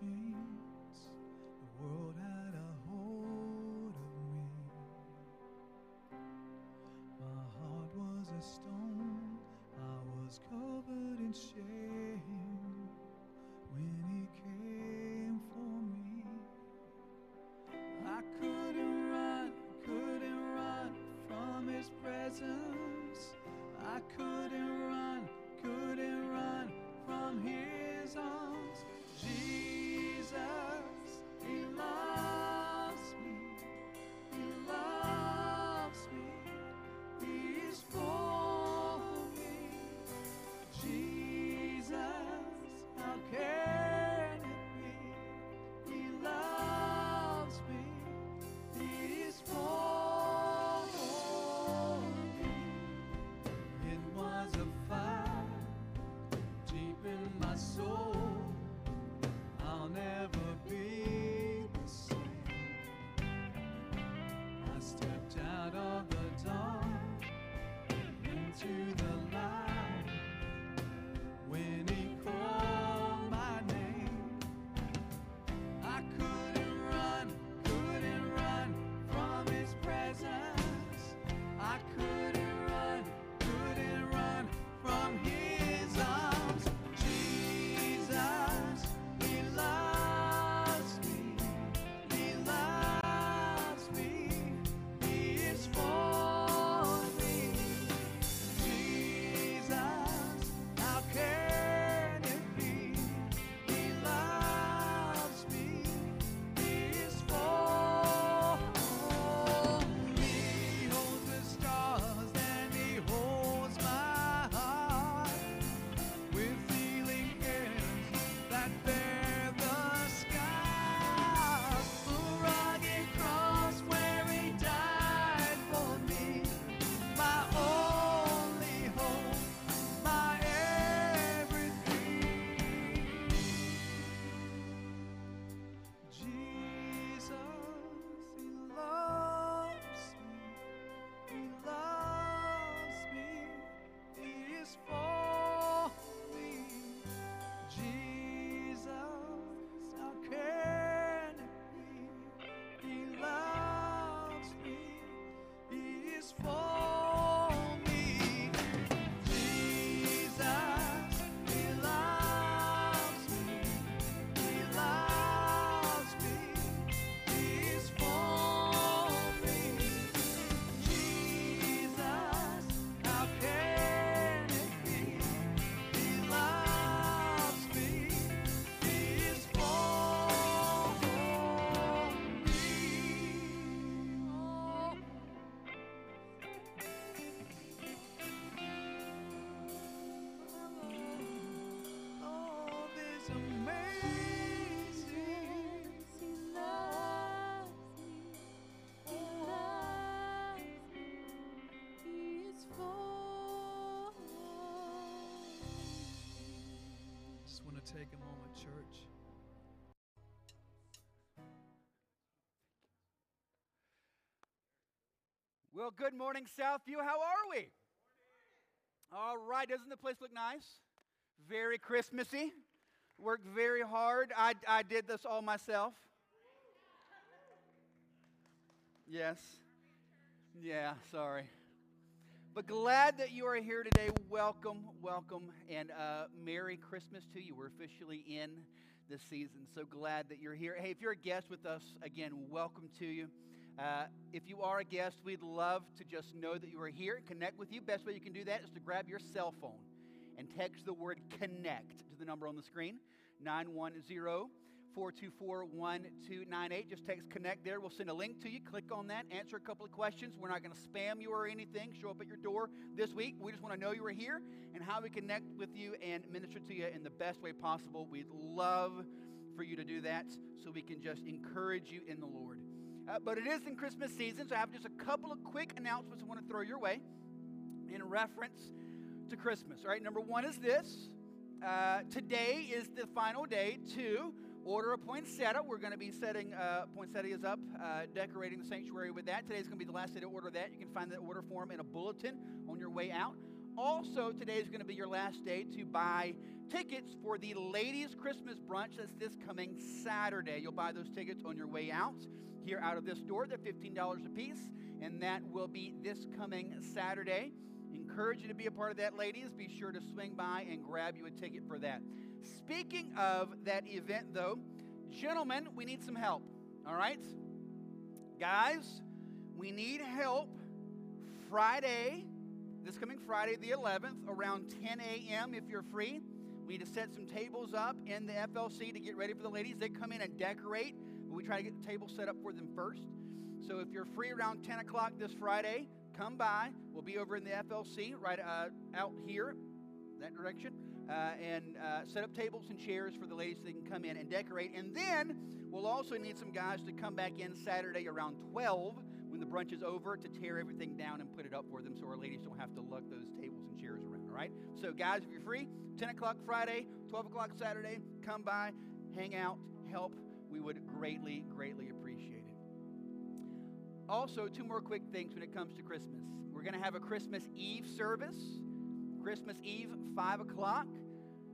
was I take a moment, church. Well, good morning, Southview. How are we? All right. Doesn't the place look nice? Very Christmassy. Worked very hard. I, I did this all myself. Yes. Yeah, sorry. But glad that you are here today. Welcome, welcome, and uh, Merry Christmas to you. We're officially in the season. So glad that you're here. Hey, if you're a guest with us, again, welcome to you. Uh, if you are a guest, we'd love to just know that you are here and connect with you. Best way you can do that is to grab your cell phone and text the word connect to the number on the screen 910 424 1298. Just text connect there. We'll send a link to you. Click on that, answer a couple of questions. We're not going to spam you or anything, show up at your door this week. We just want to know you are here and how we connect with you and minister to you in the best way possible. We'd love for you to do that so we can just encourage you in the Lord. Uh, but it is in Christmas season, so I have just a couple of quick announcements I want to throw your way in reference to Christmas. All right, number one is this. Uh, today is the final day to order a poinsettia. We're going to be setting uh, poinsettias up, uh, decorating the sanctuary with that. Today's going to be the last day to order that. You can find that order form in a bulletin on your way out. Also, today is going to be your last day to buy tickets for the ladies' Christmas brunch. That's this coming Saturday. You'll buy those tickets on your way out here out of this door. They're $15 a piece, and that will be this coming Saturday. Encourage you to be a part of that, ladies. Be sure to swing by and grab you a ticket for that. Speaking of that event, though, gentlemen, we need some help. All right? Guys, we need help Friday, this coming Friday, the 11th, around 10 a.m. if you're free. We need to set some tables up in the FLC to get ready for the ladies. They come in and decorate, but we try to get the table set up for them first. So if you're free around 10 o'clock this Friday, come by. We'll be over in the FLC right uh, out here, that direction, uh, and uh, set up tables and chairs for the ladies so they can come in and decorate. And then we'll also need some guys to come back in Saturday around 12 when the brunch is over to tear everything down and put it up for them so our ladies don't have to lug those tables and chairs around, all right? So, guys, if you're free, 10 o'clock Friday, 12 o'clock Saturday, come by, hang out, help. We would greatly, greatly appreciate it. Also, two more quick things when it comes to Christmas. We're going to have a Christmas Eve service, Christmas Eve, 5 o'clock.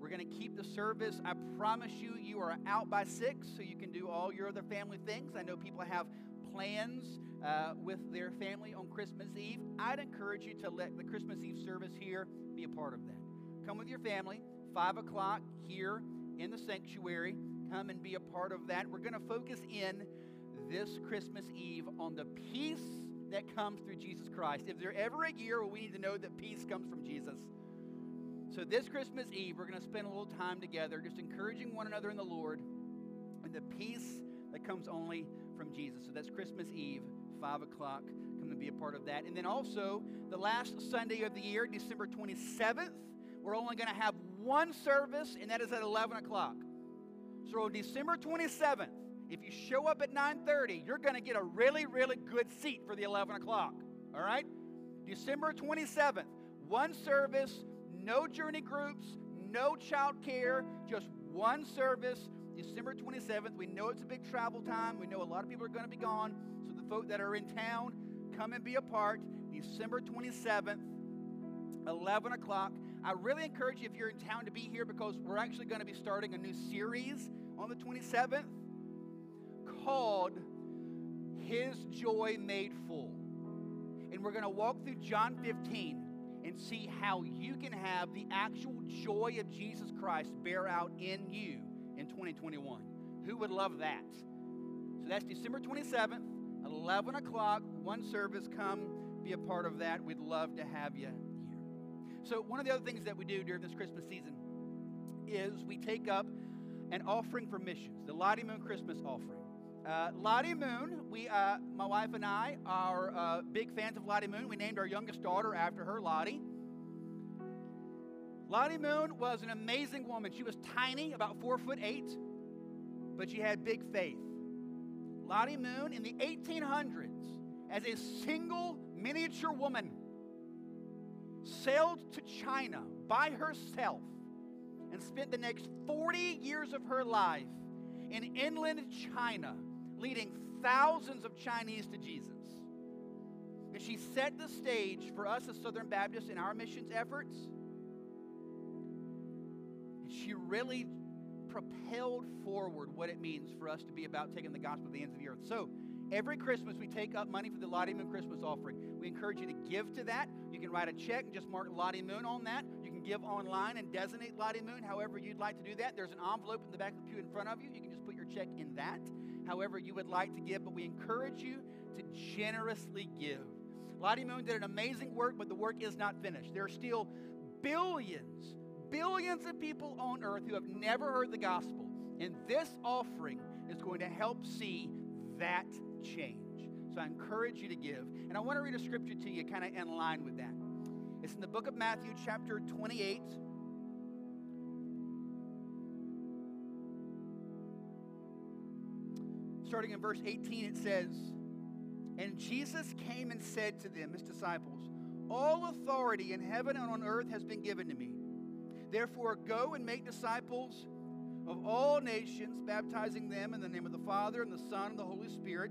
We're going to keep the service. I promise you, you are out by 6 so you can do all your other family things. I know people have plans uh, with their family on Christmas Eve. I'd encourage you to let the Christmas Eve service here be a part of that. Come with your family, 5 o'clock here in the sanctuary. Come and be a part of that. We're going to focus in this Christmas Eve on the peace that comes through Jesus Christ. If there ever a year where we need to know that peace comes from Jesus, so this Christmas Eve, we're going to spend a little time together just encouraging one another in the Lord and the peace that comes only from Jesus. So that's Christmas Eve, 5 o'clock. Come and be a part of that. And then also, the last Sunday of the year, December 27th, we're only going to have one service, and that is at 11 o'clock. So December 27th, if you show up at 9:30, you're going to get a really, really good seat for the 11 o'clock. All right? December 27th, one service, no journey groups, no child care, just one service. December 27th. We know it's a big travel time. We know a lot of people are going to be gone. So the folk that are in town, come and be a part. December 27th, 11 o'clock. I really encourage you if you're in town to be here because we're actually going to be starting a new series on the 27th called His Joy Made Full. And we're going to walk through John 15 and see how you can have the actual joy of Jesus Christ bear out in you in 2021. Who would love that? So that's December 27th, 11 o'clock, one service. Come be a part of that. We'd love to have you here. So, one of the other things that we do during this Christmas season is we take up an offering for missions, the Lottie Moon Christmas offering. Uh, Lottie Moon, we, uh, my wife and I are uh, big fans of Lottie Moon. We named our youngest daughter after her, Lottie. Lottie Moon was an amazing woman. She was tiny, about four foot eight, but she had big faith. Lottie Moon in the 1800s, as a single miniature woman, sailed to China by herself and spent the next 40 years of her life in inland China, leading thousands of Chinese to Jesus. And she set the stage for us as Southern Baptists in our missions efforts. And she really propelled forward what it means for us to be about taking the gospel to the ends of the earth. So, every Christmas we take up money for the Lottie Moon Christmas offering. We encourage you to give to that. You can write a check and just mark Lottie Moon on that. You can give online and designate Lottie Moon however you'd like to do that. There's an envelope in the back of the pew in front of you. You can just put your check in that, however you would like to give. But we encourage you to generously give. Lottie Moon did an amazing work, but the work is not finished. There are still billions, billions of people on earth who have never heard the gospel. And this offering is going to help see that change. So I encourage you to give. And I want to read a scripture to you kind of in line with that. It's in the book of Matthew, chapter 28. Starting in verse 18, it says, And Jesus came and said to them, his disciples, All authority in heaven and on earth has been given to me. Therefore, go and make disciples of all nations, baptizing them in the name of the Father and the Son and the Holy Spirit,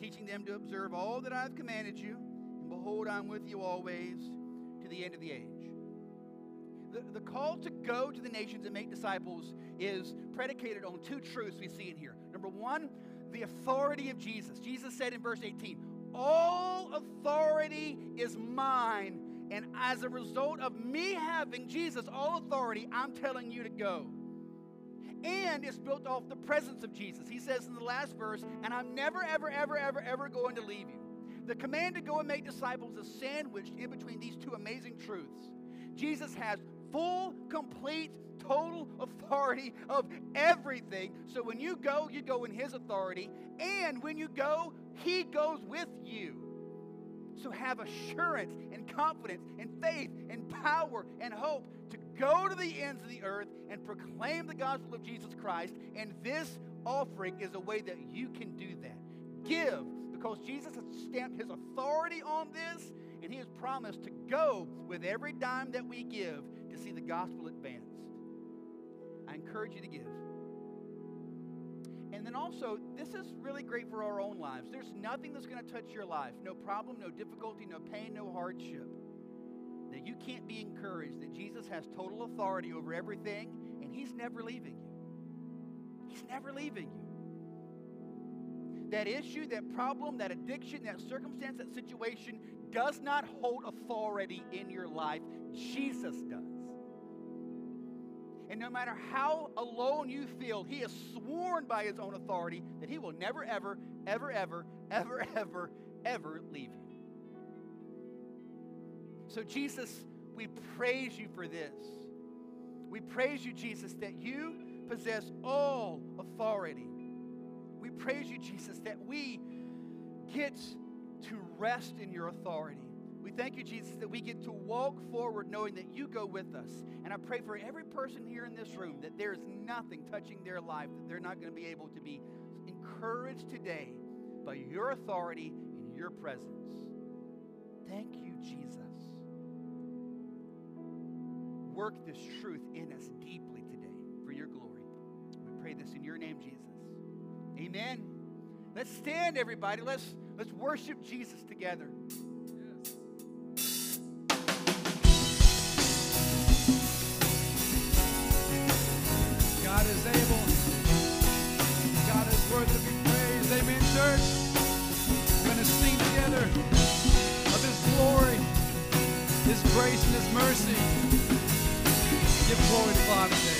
teaching them to observe all that I have commanded you. And behold, I'm with you always to the end of the age. The, the call to go to the nations and make disciples is predicated on two truths we see in here. Number one, the authority of Jesus. Jesus said in verse 18, All authority is mine. And as a result of me having Jesus, all authority, I'm telling you to go and it's built off the presence of Jesus. He says in the last verse, and I'm never, ever, ever, ever, ever going to leave you. The command to go and make disciples is sandwiched in between these two amazing truths. Jesus has full, complete, total authority of everything. So when you go, you go in His authority. And when you go, He goes with you. So have assurance and confidence and faith and power and hope to go to the ends of the earth and proclaim the gospel of Jesus Christ. And this offering is a way that you can do that. Give, because Jesus has stamped his authority on this, and he has promised to go with every dime that we give to see the gospel advanced. I encourage you to give. And then also, this is really great for our own lives. There's nothing that's going to touch your life no problem, no difficulty, no pain, no hardship that you can't be encouraged that Jesus has total authority over everything and He's never leaving you. He's never leaving you. That issue, that problem, that addiction, that circumstance, that situation does not hold authority in your life. Jesus does. And no matter how alone you feel, He has sworn by His own authority that He will never, ever, ever, ever, ever, ever, ever leave you. So, Jesus, we praise you for this. We praise you, Jesus, that you possess all authority. We praise you, Jesus, that we get to rest in your authority. We thank you, Jesus, that we get to walk forward knowing that you go with us. And I pray for every person here in this room that there is nothing touching their life that they're not going to be able to be encouraged today by your authority and your presence. Thank you, Jesus. Work this truth in us deeply today for your glory. We pray this in your name, Jesus. Amen. Let's stand, everybody. Let's let's worship Jesus together. God is able. God is. Amen, church. We're going to sing together of His glory, His grace, and His mercy. Give glory to God today.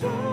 joy.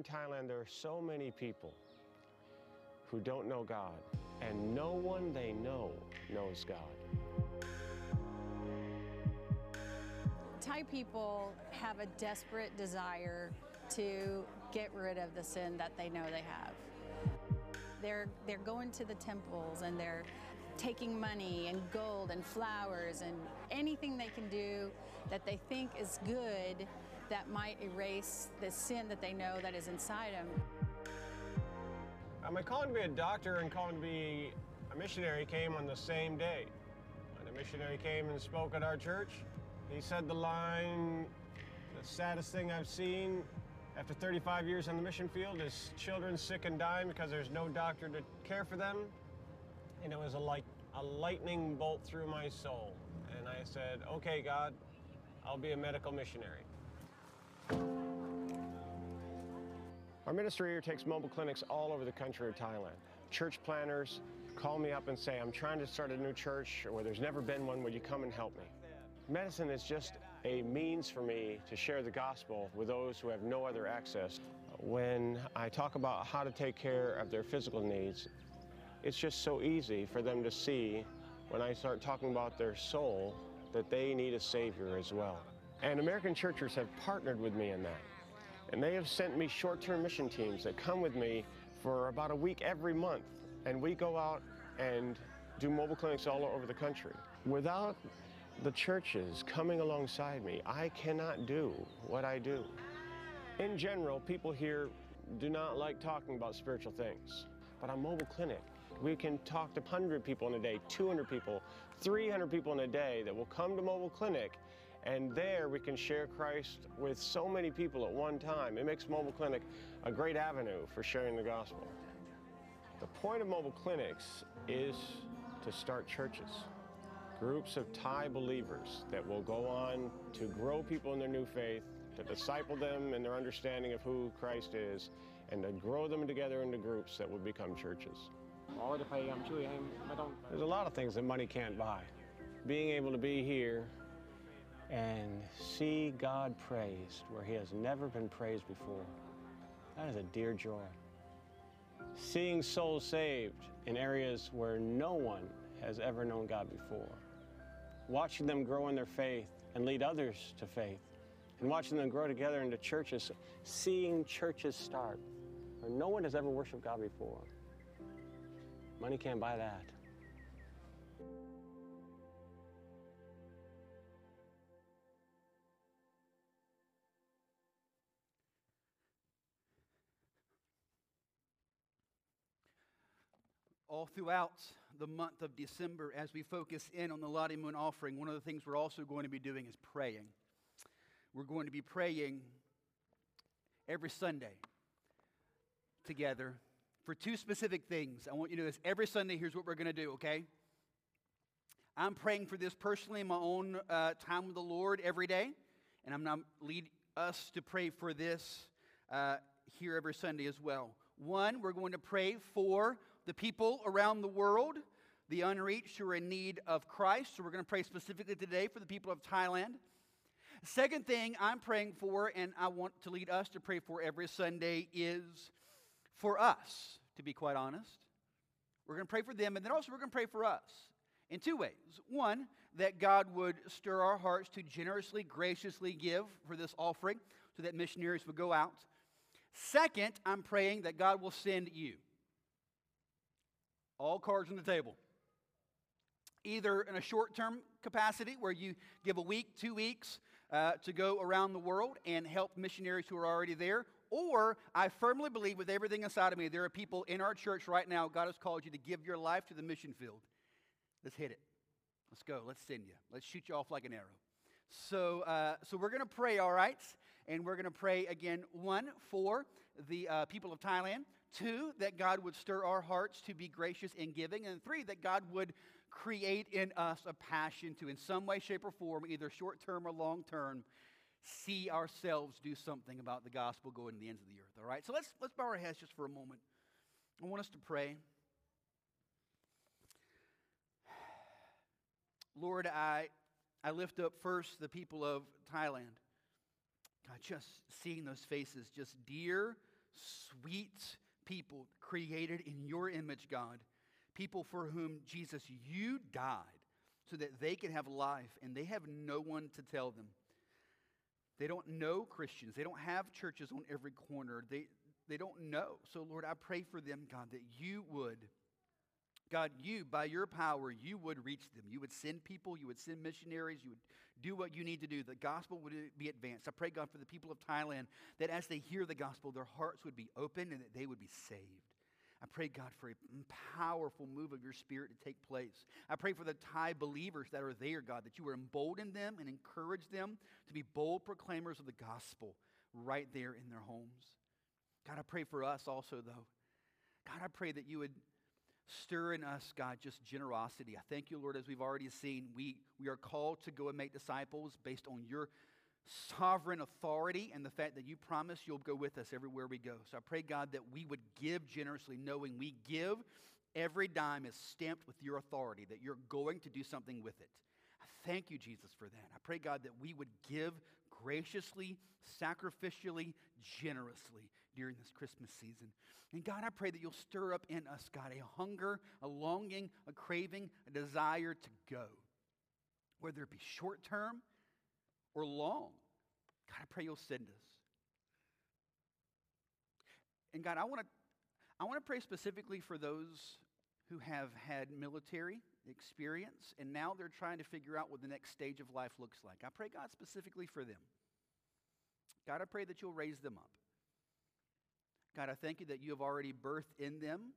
In Thailand, there are so many people who don't know God, and no one they know knows God. Thai people have a desperate desire to get rid of the sin that they know they have. They're, they're going to the temples and they're taking money and gold and flowers and anything they can do that they think is good that might erase the sin that they know that is inside them. My calling to be a doctor and calling to be a missionary came on the same day. When a missionary came and spoke at our church, he said the line, the saddest thing I've seen after 35 years on the mission field is children sick and dying because there's no doctor to care for them. And it was a, like a lightning bolt through my soul. And I said, okay, God, I'll be a medical missionary. Our ministry here takes mobile clinics all over the country of Thailand. Church planners call me up and say, I'm trying to start a new church or there's never been one, would you come and help me? Medicine is just a means for me to share the gospel with those who have no other access. When I talk about how to take care of their physical needs, it's just so easy for them to see when I start talking about their soul that they need a Savior as well. And American churches have partnered with me in that. And they have sent me short-term mission teams that come with me for about a week every month. And we go out and do mobile clinics all over the country. Without the churches coming alongside me, I cannot do what I do. In general, people here do not like talking about spiritual things. But on mobile clinic, we can talk to 100 people in a day, 200 people, 300 people in a day that will come to mobile clinic and there we can share Christ with so many people at one time. It makes mobile clinic a great avenue for sharing the gospel. The point of mobile clinics is to start churches, groups of Thai believers that will go on to grow people in their new faith, to disciple them in their understanding of who Christ is, and to grow them together into groups that will become churches. There's a lot of things that money can't buy. Being able to be here and see God praised where he has never been praised before, that is a dear joy. Seeing souls saved in areas where no one has ever known God before. Watching them grow in their faith and lead others to faith. And watching them grow together into churches, seeing churches start where no one has ever worshiped God before. Money can't buy that. All throughout the month of December, as we focus in on the Lottie Moon offering, one of the things we're also going to be doing is praying. We're going to be praying every Sunday together for two specific things. I want you to know this. Every Sunday, here's what we're going to do, okay? I'm praying for this personally in my own uh, time with the Lord every day, and I'm going to lead us to pray for this uh, here every Sunday as well. One, we're going to pray for the people around the world, the unreached who are in need of Christ. So we're going to pray specifically today for the people of Thailand. Second thing I'm praying for, and I want to lead us to pray for every Sunday, is for us, to be quite honest. We're going to pray for them, and then also we're going to pray for us in two ways. One, that God would stir our hearts to generously, graciously give for this offering so that missionaries would go out. Second, I'm praying that God will send you. All cards on the table. Either in a short term capacity where you give a week, two weeks uh, to go around the world and help missionaries who are already there, or I firmly believe with everything inside of me, there are people in our church right now, God has called you to give your life to the mission field. Let's hit it. Let's go. Let's send you. Let's shoot you off like an arrow. So, uh, so we're going to pray, all right? And we're going to pray again, one, for the uh, people of Thailand. Two, that God would stir our hearts to be gracious in giving. And three, that God would create in us a passion to, in some way, shape, or form, either short term or long term, see ourselves do something about the gospel going to the ends of the earth. All right? So let's, let's bow our heads just for a moment. I want us to pray. Lord, I, I lift up first the people of Thailand. God, just seeing those faces, just dear sweet people created in your image, God. People for whom, Jesus, you died so that they can have life and they have no one to tell them. They don't know Christians. They don't have churches on every corner. They, they don't know. So, Lord, I pray for them, God, that you would, God, you, by your power, you would reach them. You would send people, you would send missionaries, you would do what you need to do. The gospel would be advanced. I pray, God, for the people of Thailand that as they hear the gospel, their hearts would be open and that they would be saved. I pray, God, for a powerful move of your spirit to take place. I pray for the Thai believers that are there, God, that you would embolden them and encourage them to be bold proclaimers of the gospel right there in their homes. God, I pray for us also, though. God, I pray that you would stir in us, God, just generosity. I thank you, Lord, as we've already seen, we, we are called to go and make disciples based on your sovereign authority and the fact that you promise you'll go with us everywhere we go. So I pray, God, that we would give generously, knowing we give, every dime is stamped with your authority, that you're going to do something with it. I thank you, Jesus, for that. I pray, God, that we would give graciously, sacrificially, generously during this Christmas season. And God, I pray that you'll stir up in us, God, a hunger, a longing, a craving, a desire to go, whether it be short term or long. God, I pray you'll send us. And God, I want to I want to pray specifically for those who have had military experience and now they're trying to figure out what the next stage of life looks like. I pray God specifically for them. God, I pray that you'll raise them up. God, I thank you that you have already birthed in them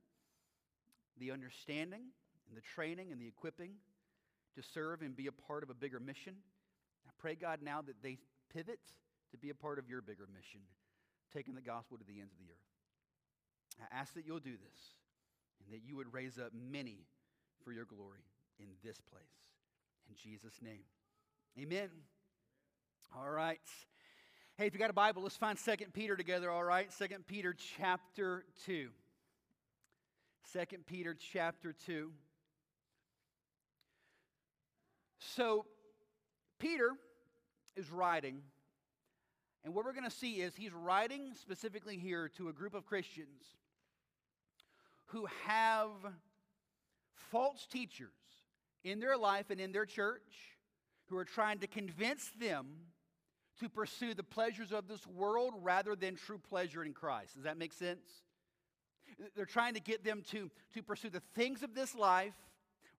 the understanding and the training and the equipping to serve and be a part of a bigger mission. I pray, God, now that they pivot to be a part of your bigger mission, taking the gospel to the ends of the earth. I ask that you'll do this and that you would raise up many for your glory in this place. In Jesus' name. Amen. All right. Hey, if you got a Bible, let's find 2 Peter together, all right? 2 Peter chapter 2. 2 Peter chapter 2. So, Peter is writing, and what we're going to see is he's writing specifically here to a group of Christians who have false teachers in their life and in their church who are trying to convince them to pursue the pleasures of this world rather than true pleasure in Christ. Does that make sense? They're trying to get them to, to pursue the things of this life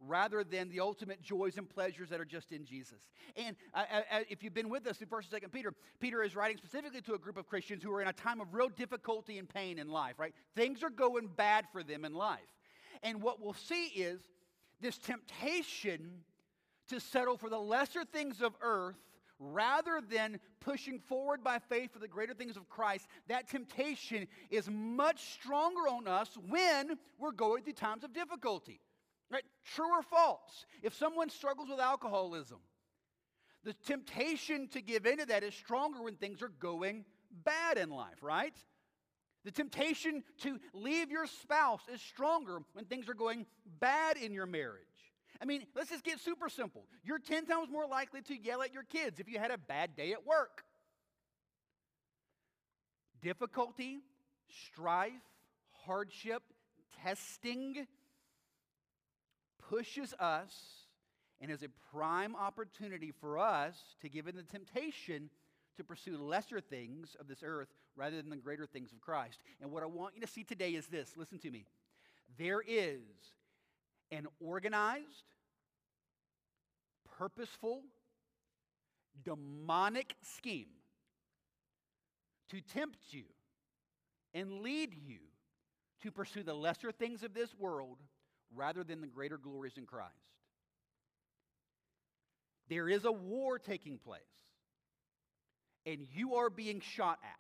rather than the ultimate joys and pleasures that are just in Jesus. And uh, uh, if you've been with us in 1st and 2nd Peter, Peter is writing specifically to a group of Christians who are in a time of real difficulty and pain in life, right? Things are going bad for them in life. And what we'll see is this temptation to settle for the lesser things of earth rather than pushing forward by faith for the greater things of Christ, that temptation is much stronger on us when we're going through times of difficulty. Right? True or false? If someone struggles with alcoholism, the temptation to give into that is stronger when things are going bad in life, right? The temptation to leave your spouse is stronger when things are going bad in your marriage. I mean, let's just get super simple. You're 10 times more likely to yell at your kids if you had a bad day at work. Difficulty, strife, hardship, testing pushes us and is a prime opportunity for us to give in the temptation to pursue lesser things of this earth rather than the greater things of Christ. And what I want you to see today is this listen to me. There is an organized, purposeful, demonic scheme to tempt you and lead you to pursue the lesser things of this world rather than the greater glories in Christ. There is a war taking place, and you are being shot at.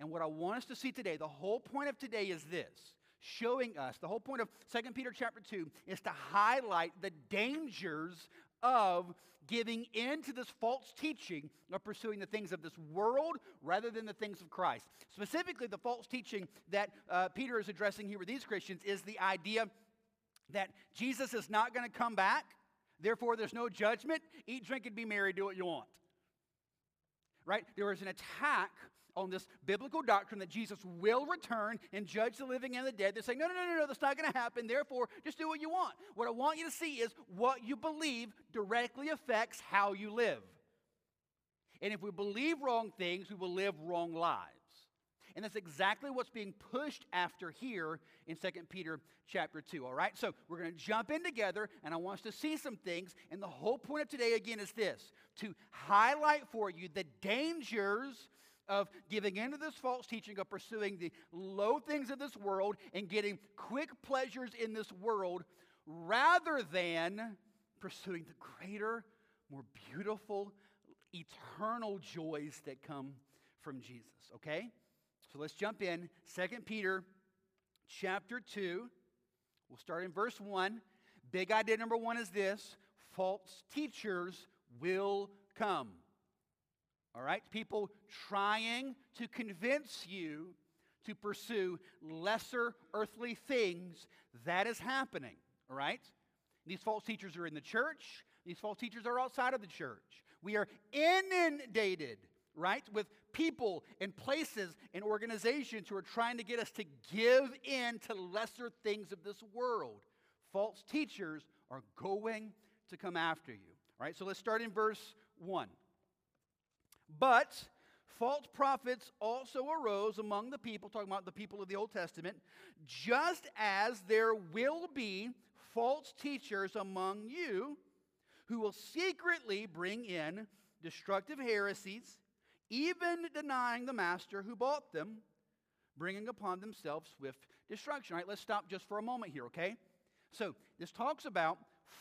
And what I want us to see today, the whole point of today is this showing us, the whole point of 2 Peter chapter 2 is to highlight the dangers of giving in to this false teaching of pursuing the things of this world rather than the things of Christ. Specifically, the false teaching that uh, Peter is addressing here with these Christians is the idea that Jesus is not going to come back, therefore, there's no judgment. Eat, drink, and be merry, do what you want. right? There is an attack on this biblical doctrine that Jesus will return and judge the living and the dead. They're saying, no, no, no, no, no, that's not going to happen. Therefore, just do what you want. What I want you to see is what you believe directly affects how you live. And if we believe wrong things, we will live wrong lives. And that's exactly what's being pushed after here in 2 Peter chapter 2. All right? So we're going to jump in together, and I want us to see some things. And the whole point of today, again, is this to highlight for you the dangers of giving into this false teaching, of pursuing the low things of this world and getting quick pleasures in this world rather than pursuing the greater, more beautiful, eternal joys that come from Jesus. Okay? So let's jump in. 2 Peter chapter 2. We'll start in verse 1. Big idea number one is this false teachers will come. All right? People trying to convince you to pursue lesser earthly things. That is happening. All right? These false teachers are in the church, these false teachers are outside of the church. We are inundated, right, with people and places and organizations who are trying to get us to give in to lesser things of this world. False teachers are going to come after you. All right, so let's start in verse 1. But false prophets also arose among the people, talking about the people of the Old Testament, just as there will be false teachers among you who will secretly bring in destructive heresies, even denying the master who bought them, bringing upon themselves swift destruction. All right, let's stop just for a moment here, okay? So, this talks about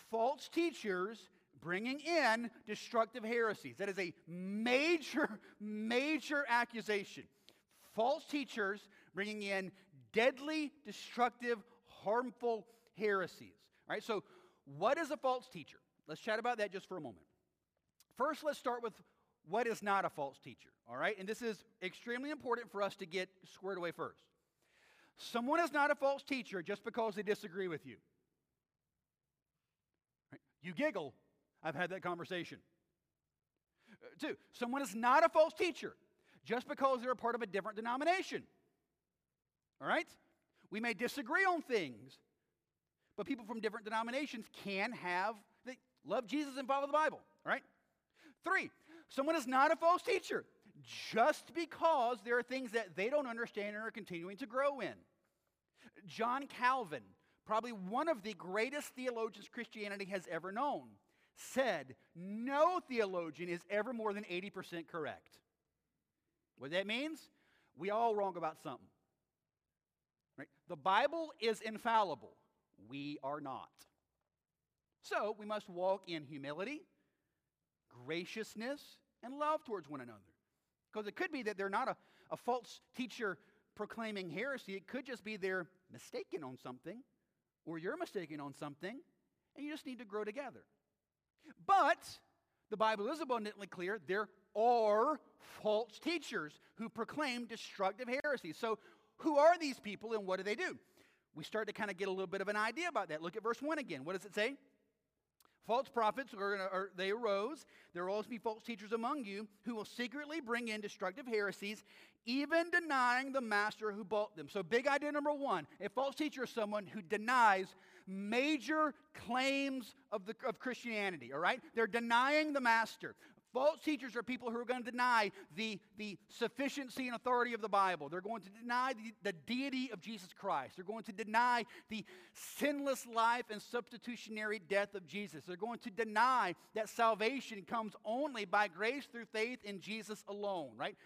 false teachers bringing in destructive heresies. That is a major, major accusation. False teachers bringing in deadly, destructive, harmful heresies. All right, so what is a false teacher? Let's chat about that just for a moment. First, let's start with what is not a false teacher. All right, and this is extremely important for us to get squared away first. Someone is not a false teacher just because they disagree with you. You giggle, I've had that conversation. Uh, two, someone is not a false teacher just because they're a part of a different denomination. All right? We may disagree on things, but people from different denominations can have, they love Jesus and follow the Bible. All right? Three, someone is not a false teacher just because there are things that they don't understand and are continuing to grow in. John Calvin, probably one of the greatest theologians Christianity has ever known, said no theologian is ever more than 80% correct. What that means? We all wrong about something. Right? The Bible is infallible. We are not. So we must walk in humility, graciousness, and love towards one another. Because it could be that they're not a, a false teacher proclaiming heresy. It could just be they're mistaken on something, or you're mistaken on something, and you just need to grow together. But the Bible is abundantly clear there are false teachers who proclaim destructive heresies. So, who are these people and what do they do? We start to kind of get a little bit of an idea about that. Look at verse 1 again. What does it say? False prophets are are, they arose. There will also be false teachers among you who will secretly bring in destructive heresies, even denying the master who bought them. So, big idea number one: a false teacher is someone who denies major claims of, the, of Christianity, all right? They're denying the master. False teachers are people who are going to deny the, the sufficiency and authority of the Bible. They're going to deny the, the deity of Jesus Christ. They're going to deny the sinless life and substitutionary death of Jesus. They're going to deny that salvation comes only by grace through faith in Jesus alone, right?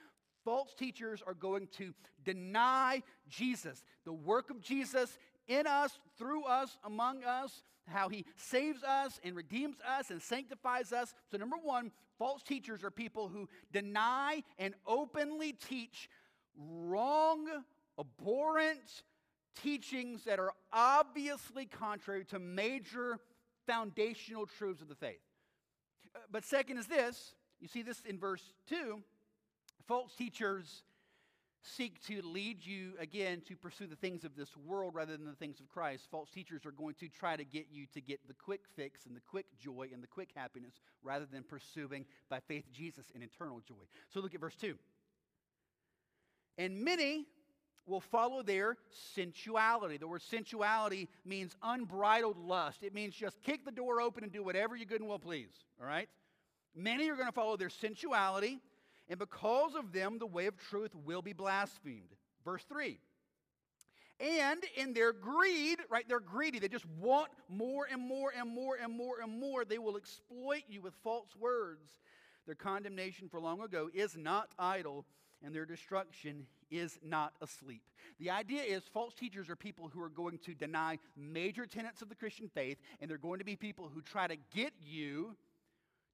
False teachers are going to deny Jesus, the work of Jesus in us, through us, among us, how he saves us and redeems us and sanctifies us. So, number one, false teachers are people who deny and openly teach wrong, abhorrent teachings that are obviously contrary to major foundational truths of the faith. Uh, but, second is this you see this in verse 2 false teachers seek to lead you again to pursue the things of this world rather than the things of Christ. False teachers are going to try to get you to get the quick fix and the quick joy and the quick happiness rather than pursuing by faith Jesus and eternal joy. So look at verse 2. And many will follow their sensuality. The word sensuality means unbridled lust. It means just kick the door open and do whatever you good and well please. All right? Many are going to follow their sensuality, and because of them, the way of truth will be blasphemed. Verse 3. And in their greed, right, they're greedy. They just want more and more and more and more and more. They will exploit you with false words. Their condemnation for long ago is not idle, and their destruction is not asleep. The idea is false teachers are people who are going to deny major tenets of the Christian faith, and they're going to be people who try to get you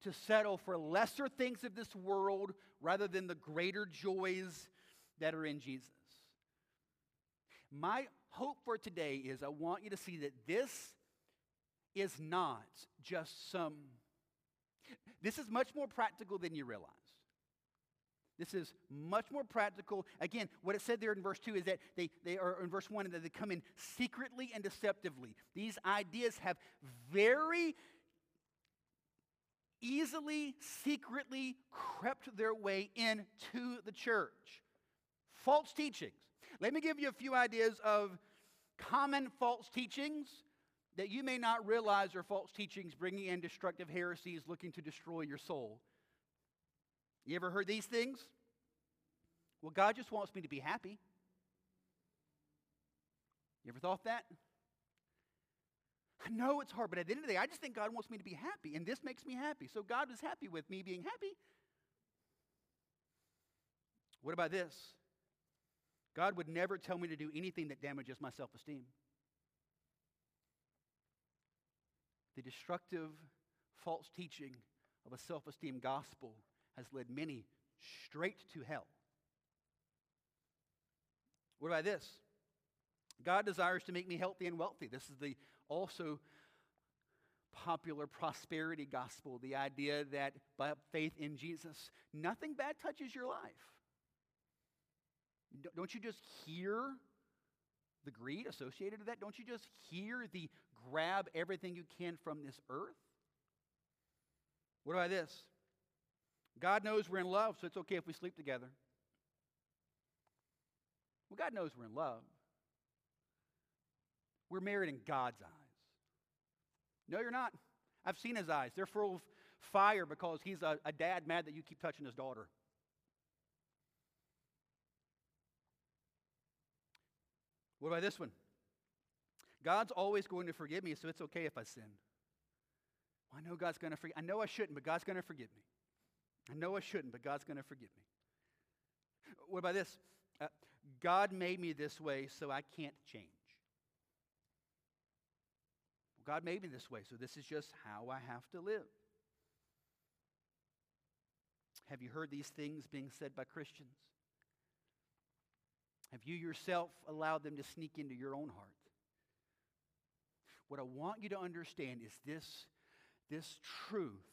to settle for lesser things of this world rather than the greater joys that are in Jesus. My hope for today is I want you to see that this is not just some, this is much more practical than you realize. This is much more practical. Again, what it said there in verse 2 is that they, they are in verse 1 that they come in secretly and deceptively. These ideas have very easily, secretly crept their way into the church. False teachings. Let me give you a few ideas of common false teachings that you may not realize are false teachings bringing in destructive heresies looking to destroy your soul. You ever heard these things? Well, God just wants me to be happy. You ever thought that? I know it's hard, but at the end of the day, I just think God wants me to be happy, and this makes me happy. So God is happy with me being happy. What about this? God would never tell me to do anything that damages my self esteem. The destructive, false teaching of a self esteem gospel has led many straight to hell. What about this? God desires to make me healthy and wealthy. This is the also popular prosperity gospel, the idea that by faith in Jesus, nothing bad touches your life. Don't you just hear the greed associated with that? Don't you just hear the grab everything you can from this earth? What about this? God knows we're in love, so it's okay if we sleep together. Well, God knows we're in love. We're married in God's eyes. No, you're not. I've seen his eyes. They're full of fire because he's a, a dad mad that you keep touching his daughter. What about this one? God's always going to forgive me, so it's okay if I sin. Well, I know God's going to forgive. I know I shouldn't, but God's going to forgive me. I know I shouldn't, but God's going to forgive me. What about this? Uh, God made me this way, so I can't change. God made me this way, so this is just how I have to live. Have you heard these things being said by Christians? Have you yourself allowed them to sneak into your own heart? What I want you to understand is this, this truth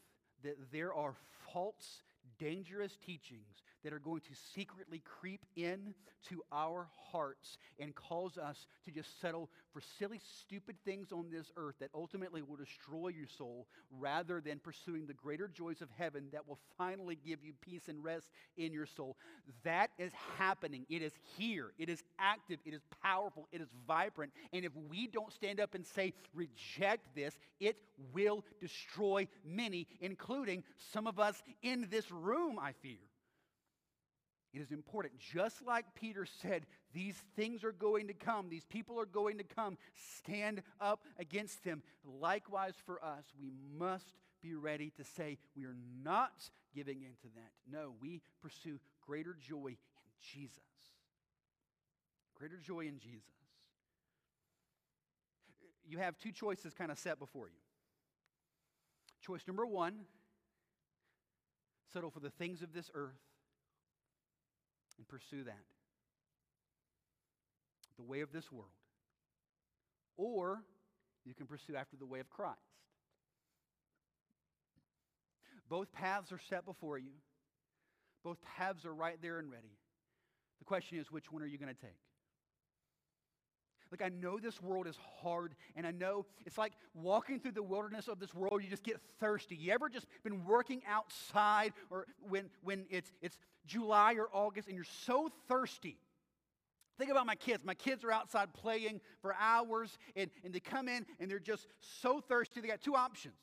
that there are false, dangerous teachings that are going to secretly creep in to our hearts and cause us to just settle for silly, stupid things on this earth that ultimately will destroy your soul rather than pursuing the greater joys of heaven that will finally give you peace and rest in your soul. That is happening. It is here. It is active. It is powerful. It is vibrant. And if we don't stand up and say, reject this, it will destroy many, including some of us in this room, I fear. It is important. Just like Peter said, these things are going to come, these people are going to come. Stand up against them. Likewise, for us, we must be ready to say we are not giving into that. No, we pursue greater joy in Jesus. Greater joy in Jesus. You have two choices kind of set before you. Choice number one settle for the things of this earth and pursue that. The way of this world. Or you can pursue after the way of Christ. Both paths are set before you. Both paths are right there and ready. The question is, which one are you going to take? Like, I know this world is hard, and I know it's like walking through the wilderness of this world, you just get thirsty. You ever just been working outside or when, when it's, it's July or August and you're so thirsty? Think about my kids. My kids are outside playing for hours, and, and they come in and they're just so thirsty. They got two options.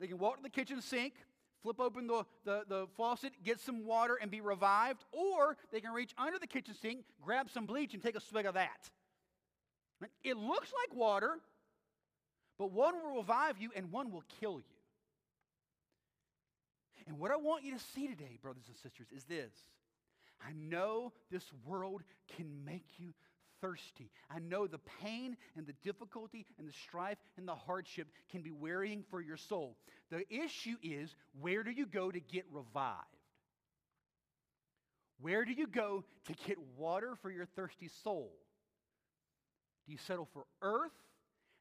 They can walk to the kitchen sink, flip open the, the, the faucet, get some water, and be revived, or they can reach under the kitchen sink, grab some bleach, and take a swig of that. It looks like water, but one will revive you and one will kill you. And what I want you to see today, brothers and sisters, is this. I know this world can make you thirsty. I know the pain and the difficulty and the strife and the hardship can be wearying for your soul. The issue is where do you go to get revived? Where do you go to get water for your thirsty soul? Do you settle for earth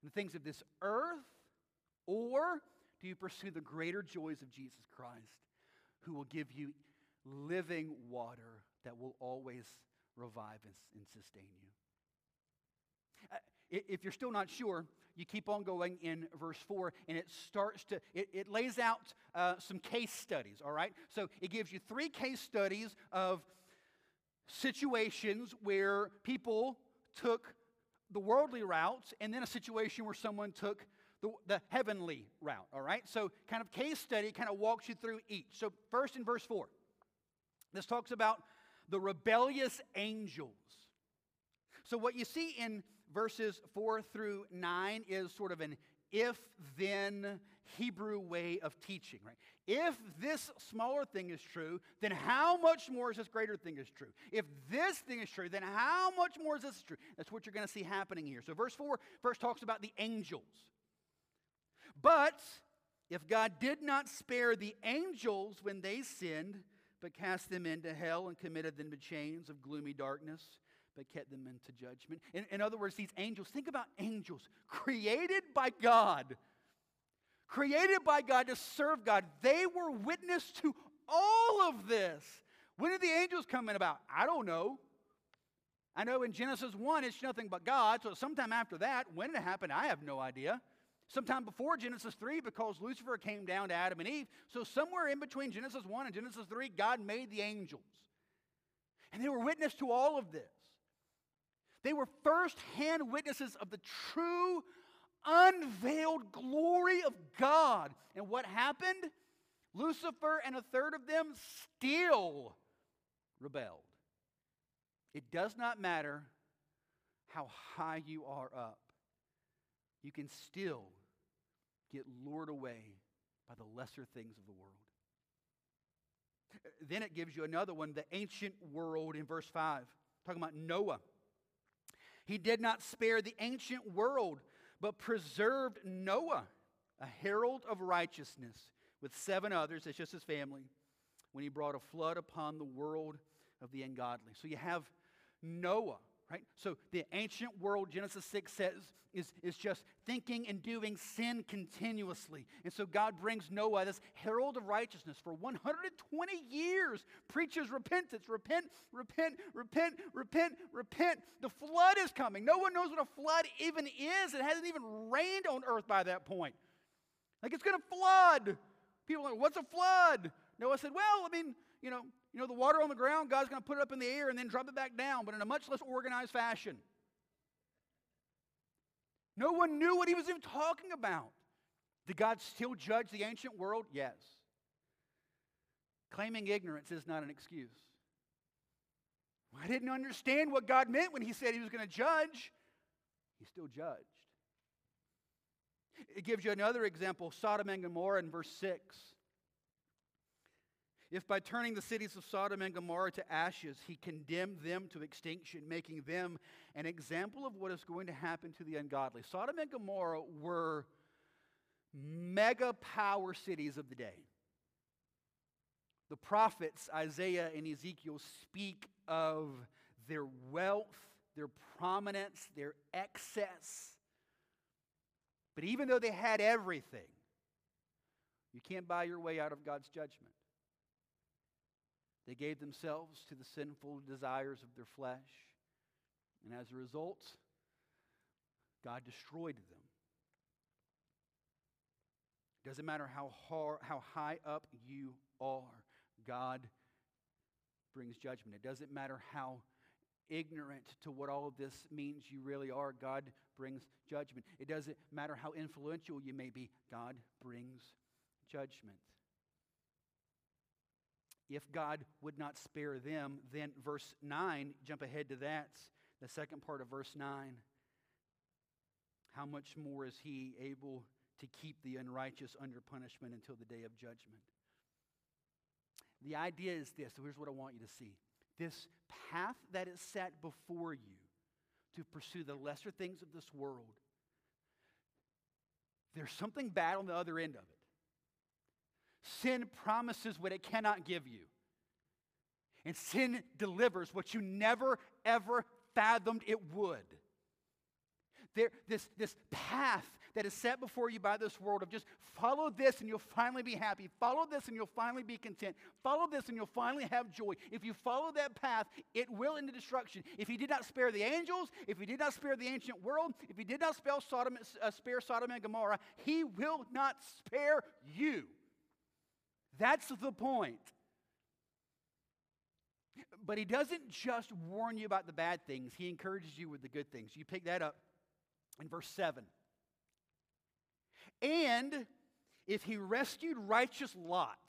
and the things of this earth? Or do you pursue the greater joys of Jesus Christ, who will give you living water that will always revive and, sustain you? If you're still not sure, you keep on going in verse 4, and it starts to, it, it lays out uh, some case studies, all right? So it gives you three case studies of situations where people took the worldly routes, and then a situation where someone took the, the heavenly route, all right? So, kind of case study kind of walks you through each. So, first in verse 4, this talks about the rebellious angels. So, what you see in verses 4 through 9 is sort of an if then Hebrew way of teaching, right? If this smaller thing is true, then how much more is this greater thing is true? If this thing is true, then how much more is this true? That's what you're going to see happening here. So, verse 4 first talks about the angels. But if God did not spare the angels when they sinned, but cast them into hell and committed them to chains of gloomy darkness, but kept them into judgment. In, in other words, these angels, think about angels created by God, created by God to serve God. They were witness to all of this. When did the angels come in about? I don't know. I know in Genesis 1, it's nothing but God. So sometime after that, when it happened, I have no idea. Sometime before Genesis 3, because Lucifer came down to Adam and Eve. So somewhere in between Genesis 1 and Genesis 3, God made the angels. And they were witness to all of this. They were first-hand witnesses of the true, unveiled glory of God. And what happened? Lucifer and a third of them still rebelled. It does not matter how high you are up, you can still get lured away by the lesser things of the world. Then it gives you another one, the ancient world in verse 5, talking about Noah. He did not spare the ancient world, but preserved Noah, a herald of righteousness, with seven others, that's just his family, when he brought a flood upon the world of the ungodly. So you have Noah, right? So the ancient world, Genesis 6 says, is, is just thinking and doing sin continuously. And so God brings Noah, this herald of righteousness, for 120 years, preaches repentance, repent, repent, repent, repent, repent. The flood is coming. No one knows what a flood even is. It hasn't even rained on earth by that point. Like it's going to flood. People are like, what's a flood? Noah said, well, I mean, you know, you know, the water on the ground, God's going to put it up in the air and then drop it back down, but in a much less organized fashion. No one knew what he was even talking about. Did God still judge the ancient world? Yes. Claiming ignorance is not an excuse. I didn't understand what God meant when he said he was going to judge. He still judged. It gives you another example Sodom and Gomorrah in verse 6. If by turning the cities of Sodom and Gomorrah to ashes, he condemned them to extinction, making them an example of what is going to happen to the ungodly. Sodom and Gomorrah were mega power cities of the day. The prophets, Isaiah and Ezekiel, speak of their wealth, their prominence, their excess. But even though they had everything, you can't buy your way out of God's judgment. They gave themselves to the sinful desires of their flesh. And as a result, God destroyed them. It doesn't matter how, hard, how high up you are, God brings judgment. It doesn't matter how ignorant to what all of this means you really are, God brings judgment. It doesn't matter how influential you may be, God brings judgment. If God would not spare them, then verse 9, jump ahead to that, the second part of verse 9. How much more is he able to keep the unrighteous under punishment until the day of judgment? The idea is this. So here's what I want you to see. This path that is set before you to pursue the lesser things of this world, there's something bad on the other end of it. Sin promises what it cannot give you. And sin delivers what you never, ever fathomed it would. There, this, this path that is set before you by this world of just follow this and you'll finally be happy. Follow this and you'll finally be content. Follow this and you'll finally have joy. If you follow that path, it will into destruction. If he did not spare the angels, if he did not spare the ancient world, if he did not spare Sodom, uh, spare Sodom and Gomorrah, he will not spare you. That's the point. But he doesn't just warn you about the bad things, he encourages you with the good things. You pick that up in verse 7. And if he rescued righteous Lot,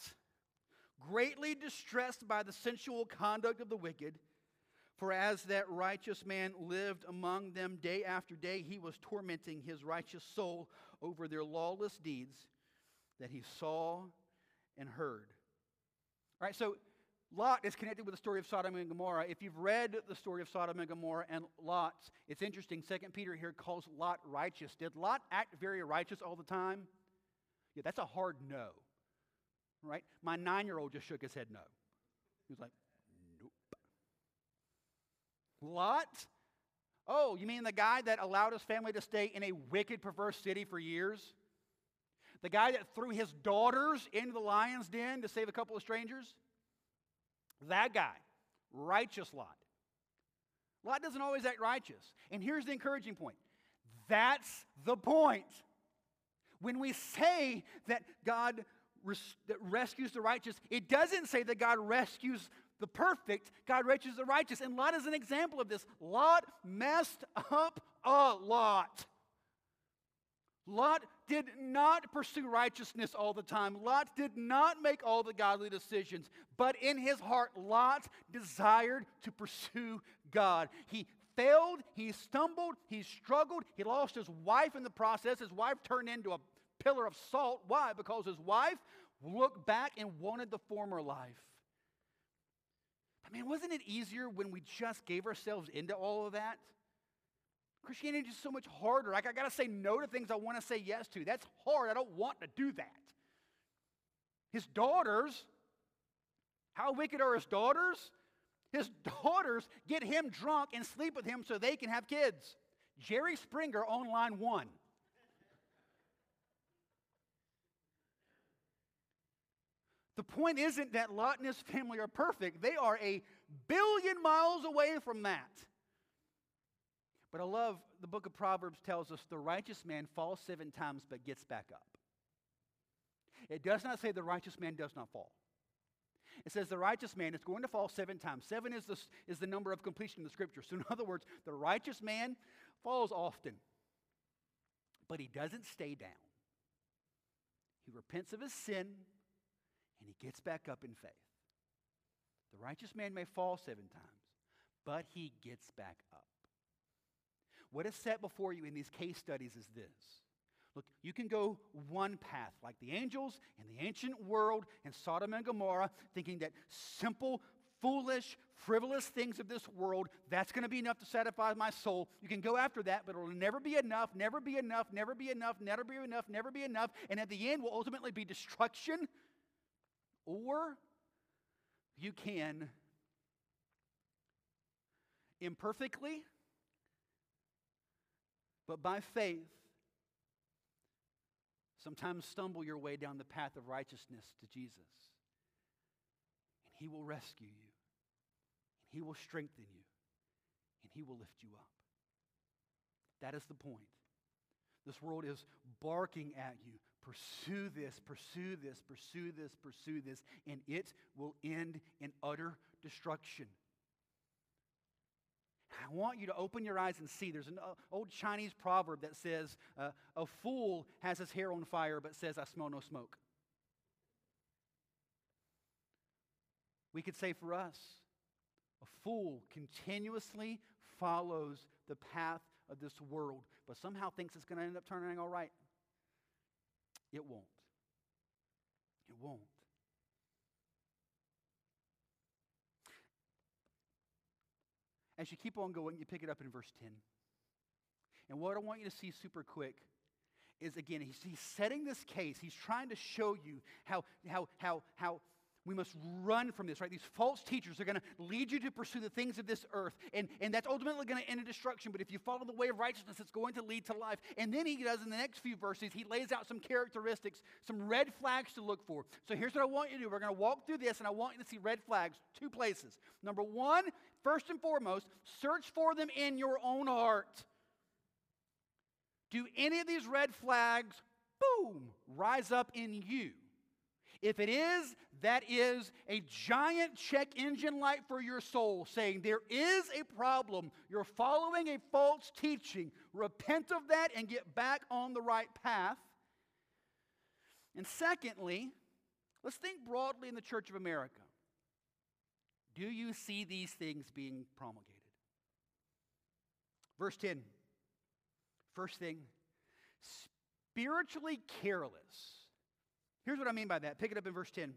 greatly distressed by the sensual conduct of the wicked, for as that righteous man lived among them day after day, he was tormenting his righteous soul over their lawless deeds that he saw and heard. All right, so Lot is connected with the story of Sodom and Gomorrah. If you've read the story of Sodom and Gomorrah and Lot's, it's interesting. Second Peter here calls Lot righteous. Did Lot act very righteous all the time? Yeah, that's a hard no. Right? My nine year old just shook his head no. He was like, nope. Lot? Oh, you mean the guy that allowed his family to stay in a wicked, perverse city for years? The guy that threw his daughters into the lion's den to save a couple of strangers? That guy, righteous Lot. Lot doesn't always act righteous. And here's the encouraging point that's the point. When we say that God res- that rescues the righteous, it doesn't say that God rescues the perfect, God rescues the righteous. And Lot is an example of this. Lot messed up a lot. Lot did not pursue righteousness all the time. Lot did not make all the godly decisions. But in his heart, Lot desired to pursue God. He failed, he stumbled, he struggled, he lost his wife in the process. His wife turned into a pillar of salt. Why? Because his wife looked back and wanted the former life. I mean, wasn't it easier when we just gave ourselves into all of that? Christianity is so much harder. Like, I got to say no to things I want to say yes to. That's hard. I don't want to do that. His daughters, how wicked are his daughters? His daughters get him drunk and sleep with him so they can have kids. Jerry Springer on line one. The point isn't that Lot and his family are perfect, they are a billion miles away from that. But I love the book of Proverbs tells us the righteous man falls seven times but gets back up. It does not say the righteous man does not fall. It says the righteous man is going to fall seven times. Seven is the, is the number of completion in the scripture. So, in other words, the righteous man falls often, but he doesn't stay down. He repents of his sin and he gets back up in faith. The righteous man may fall seven times, but he gets back up. What is set before you in these case studies is this. Look, you can go one path, like the angels in the ancient world in Sodom and Gomorrah, thinking that simple, foolish, frivolous things of this world, that's going to be enough to satisfy my soul. You can go after that, but it'll never be enough, never be enough, never be enough, never be enough, never be enough. And at the end will ultimately be destruction. Or you can imperfectly but by faith, sometimes stumble your way down the path of righteousness to Jesus. And He will rescue you. And he will strengthen you. And he will lift you up. That is the point. This world is barking at you. Pursue this, pursue this, pursue this, pursue this, and it will end in utter destruction. I want you to open your eyes and see. There's an uh, old Chinese proverb that says, uh, A fool has his hair on fire but says, I smell no smoke. We could say for us, a fool continuously follows the path of this world, but somehow thinks it's going to end up turning all right. It won't. It won't. As you keep on going, you pick it up in verse 10. And what I want you to see super quick is again, he's, he's setting this case. He's trying to show you how, how, how, how we must run from this, right? These false teachers are going to lead you to pursue the things of this earth, and, and that's ultimately going to end in destruction. But if you follow the way of righteousness, it's going to lead to life. And then he does in the next few verses, he lays out some characteristics, some red flags to look for. So here's what I want you to do. We're going to walk through this, and I want you to see red flags two places. Number one, first and foremost, search for them in your own heart. Do any of these red flags, boom, rise up in you? If it is, that is a giant check engine light for your soul saying there is a problem. You're following a false teaching. Repent of that and get back on the right path. And secondly, let's think broadly in the Church of America. Do you see these things being promulgated? Verse 10. First thing, spiritually careless. Here's what I mean by that. Pick it up in verse 10.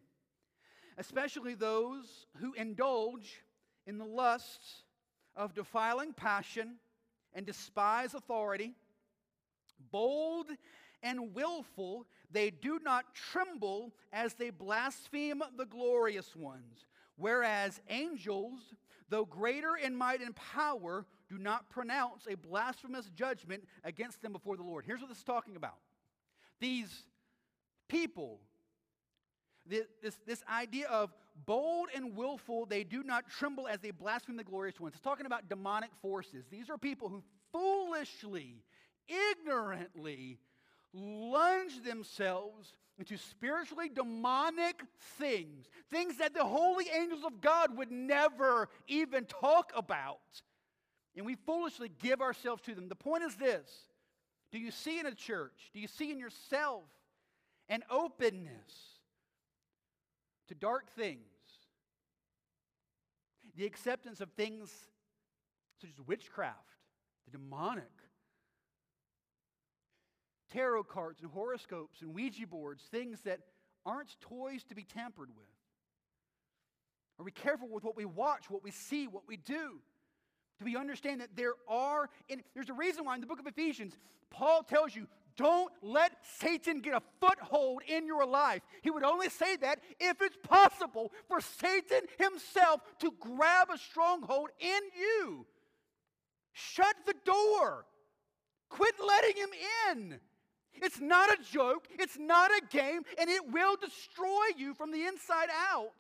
Especially those who indulge in the lusts of defiling passion and despise authority, bold and willful, they do not tremble as they blaspheme the glorious ones. Whereas angels, though greater in might and power, do not pronounce a blasphemous judgment against them before the Lord. Here's what this is talking about. These people. This, this, idea of bold and willful, they do not tremble as they blaspheme the glorious ones. It's talking about demonic forces. These are people who foolishly, ignorantly lunge themselves into spiritually demonic things, things that the holy angels of God would never even talk about. And we foolishly give ourselves to them. The point is this Do you see in a church? Do you see in yourself? an openness to dark things, the acceptance of things such as witchcraft, the demonic, tarot cards and horoscopes and Ouija boards, things that aren't toys to be tampered with. Are we careful with what we watch, what we see, what we do? Do we understand that there are, and there's a reason why in the book of Ephesians, Paul tells you, don't let Satan get a foothold in your life. He would only say that if it's possible for Satan himself to grab a stronghold in you. Shut the door. Quit letting him in. It's not a joke, it's not a game, and it will destroy you from the inside out.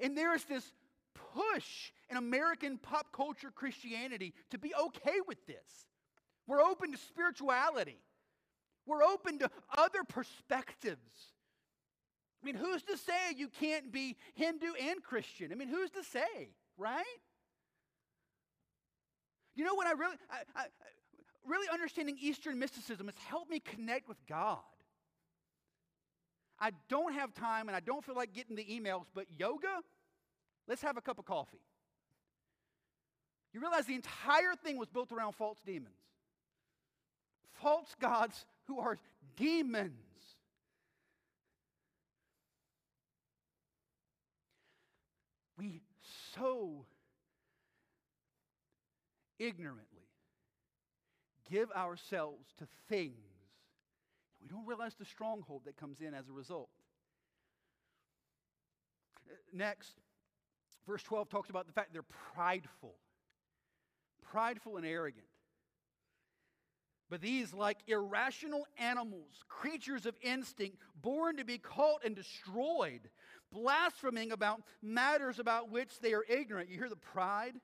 And there is this push in American pop culture Christianity to be okay with this. We're open to spirituality. We're open to other perspectives. I mean, who's to say you can't be Hindu and Christian? I mean, who's to say, right? You know what I really, I, I, really understanding Eastern mysticism has helped me connect with God. I don't have time and I don't feel like getting the emails, but yoga, let's have a cup of coffee. You realize the entire thing was built around false demons false gods who are demons. We so ignorantly give ourselves to things, we don't realize the stronghold that comes in as a result. Next, verse 12 talks about the fact they're prideful, prideful and arrogant. But these, like irrational animals, creatures of instinct, born to be caught and destroyed, blaspheming about matters about which they are ignorant. You hear the pride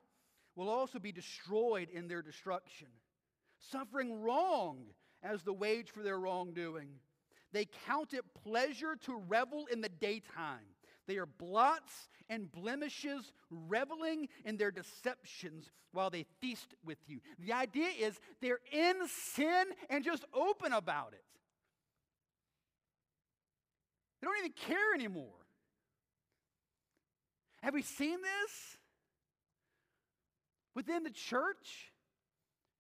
will also be destroyed in their destruction, suffering wrong as the wage for their wrongdoing. They count it pleasure to revel in the daytime. They are blots and blemishes, reveling in their deceptions while they feast with you. The idea is they're in sin and just open about it. They don't even care anymore. Have we seen this? Within the church?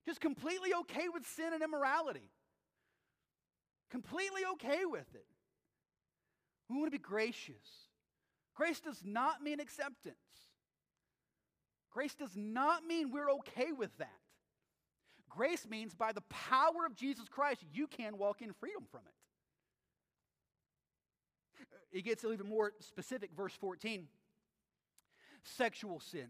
Just completely okay with sin and immorality. Completely okay with it. We want to be gracious. Grace does not mean acceptance. Grace does not mean we're okay with that. Grace means by the power of Jesus Christ, you can walk in freedom from it. It gets even more specific, verse 14 sexual sin.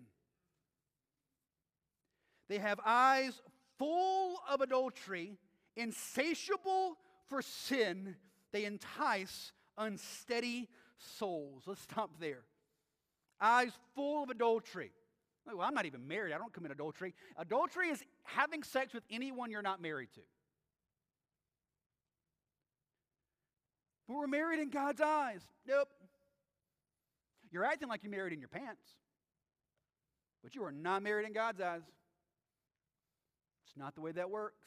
They have eyes full of adultery, insatiable for sin. They entice unsteady souls. Let's stop there. Eyes full of adultery. Well, I'm not even married. I don't commit adultery. Adultery is having sex with anyone you're not married to. But we're married in God's eyes. Nope. You're acting like you're married in your pants, but you are not married in God's eyes. It's not the way that works.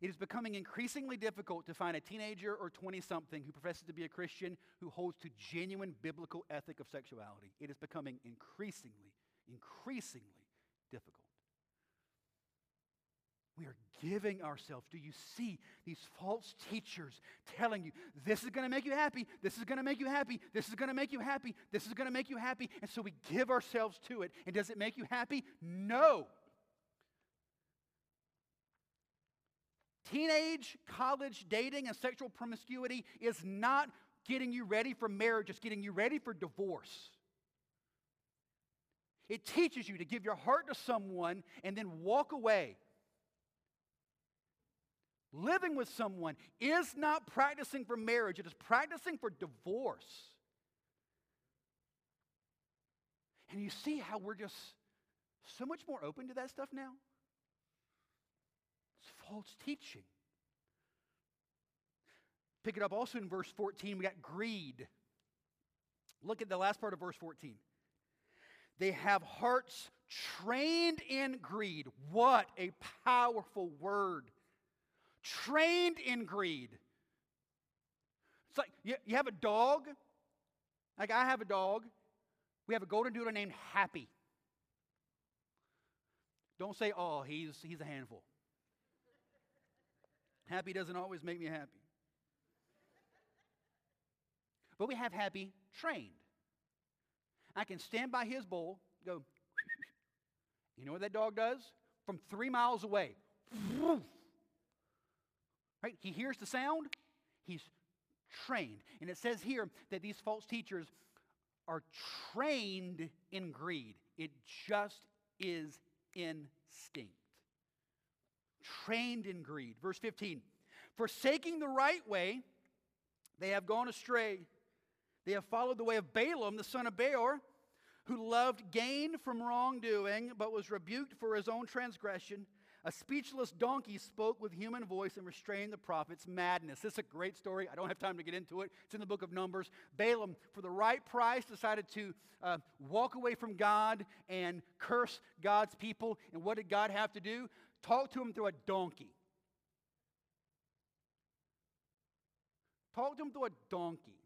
It is becoming increasingly difficult to find a teenager or 20 something who professes to be a Christian who holds to genuine biblical ethic of sexuality. It is becoming increasingly, increasingly difficult. We are giving ourselves. Do you see these false teachers telling you, this is going to make you happy, this is going to make you happy, this is going to make you happy, this is going to make you happy? And so we give ourselves to it. And does it make you happy? No. Teenage, college dating, and sexual promiscuity is not getting you ready for marriage, it's getting you ready for divorce. It teaches you to give your heart to someone and then walk away. Living with someone is not practicing for marriage, it is practicing for divorce. And you see how we're just so much more open to that stuff now? It's false teaching. Pick it up also in verse 14. We got greed. Look at the last part of verse 14. They have hearts trained in greed. What a powerful word. Trained in greed. It's like you, you have a dog. Like I have a dog. We have a golden doodle named Happy. Don't say, oh, he's, he's a handful. Happy doesn't always make me happy. But we have happy trained. I can stand by his bowl, go, you know what that dog does? From three miles away. Right? He hears the sound, he's trained. And it says here that these false teachers are trained in greed. It just is instinct trained in greed. Verse 15 Forsaking the right way, they have gone astray. They have followed the way of Balaam, the son of Beor, who loved gain from wrongdoing, but was rebuked for his own transgression. A speechless donkey spoke with human voice and restrained the prophet's madness. This is a great story. I don't have time to get into it. It's in the book of Numbers. Balaam, for the right price, decided to uh, walk away from God and curse God's people. And what did God have to do? Talk to him through a donkey. Talk to him through a donkey.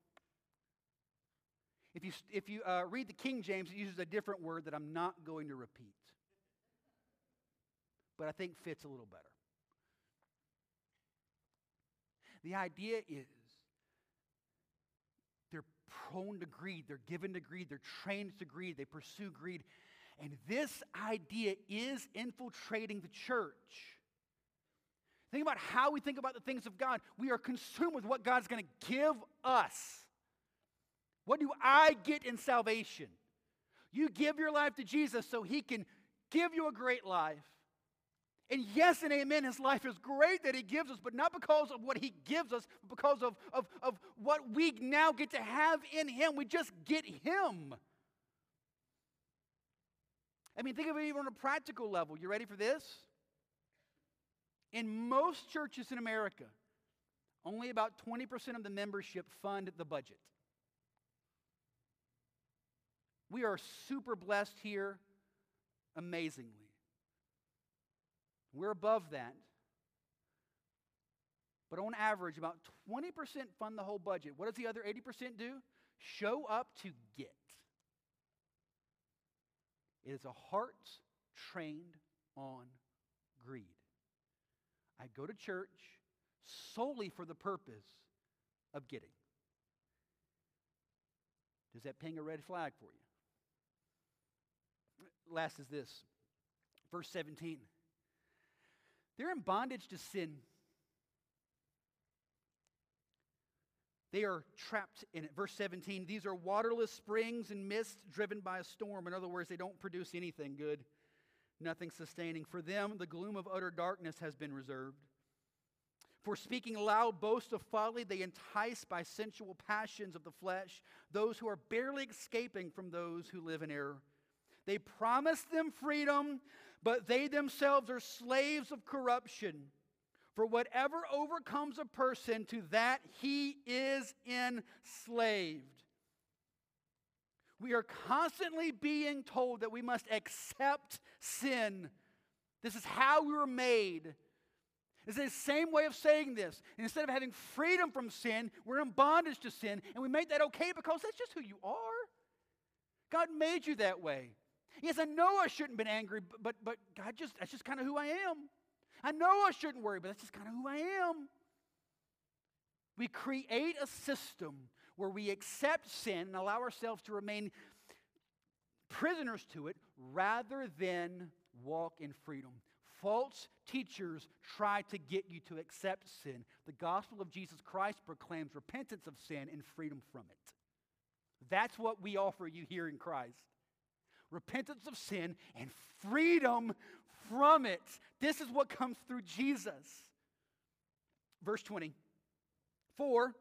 If you, if you uh, read the King James, it uses a different word that I'm not going to repeat, but I think fits a little better. The idea is they're prone to greed, they're given to greed, they're trained to greed, they pursue greed, and this idea is infiltrating the church. Think about how we think about the things of God. We are consumed with what God's going to give us. What do I get in salvation? You give your life to Jesus so he can give you a great life And yes and amen, his life is great that he gives us, but not because of what he gives us, but because of, of, of what we now get to have in him. We just get him. I mean, think of it even on a practical level. You ready for this? In most churches in America, only about 20% of the membership fund the budget. We are super blessed here, amazingly. We're above that. But on average, about 20% fund the whole budget. What does the other 80% do? Show up to get. It is a heart trained on greed. I go to church solely for the purpose of getting. Does that ping a red flag for you? Last is this, verse 17. They're in bondage to sin. They are trapped in it. Verse 17 these are waterless springs and mist driven by a storm. In other words, they don't produce anything good, nothing sustaining. For them, the gloom of utter darkness has been reserved. For speaking loud boasts of folly, they entice by sensual passions of the flesh those who are barely escaping from those who live in error. They promise them freedom, but they themselves are slaves of corruption. For whatever overcomes a person, to that he is enslaved. We are constantly being told that we must accept sin. This is how we were made. It's the same way of saying this. Instead of having freedom from sin, we're in bondage to sin, and we make that okay because that's just who you are. God made you that way. Yes, I know I shouldn't have been angry, but, but, but God just, that's just kind of who I am. I know I shouldn't worry, but that's just kind of who I am. We create a system where we accept sin and allow ourselves to remain prisoners to it rather than walk in freedom. False teachers try to get you to accept sin. The gospel of Jesus Christ proclaims repentance of sin and freedom from it. That's what we offer you here in Christ repentance of sin and freedom from it. This is what comes through Jesus. Verse 20. For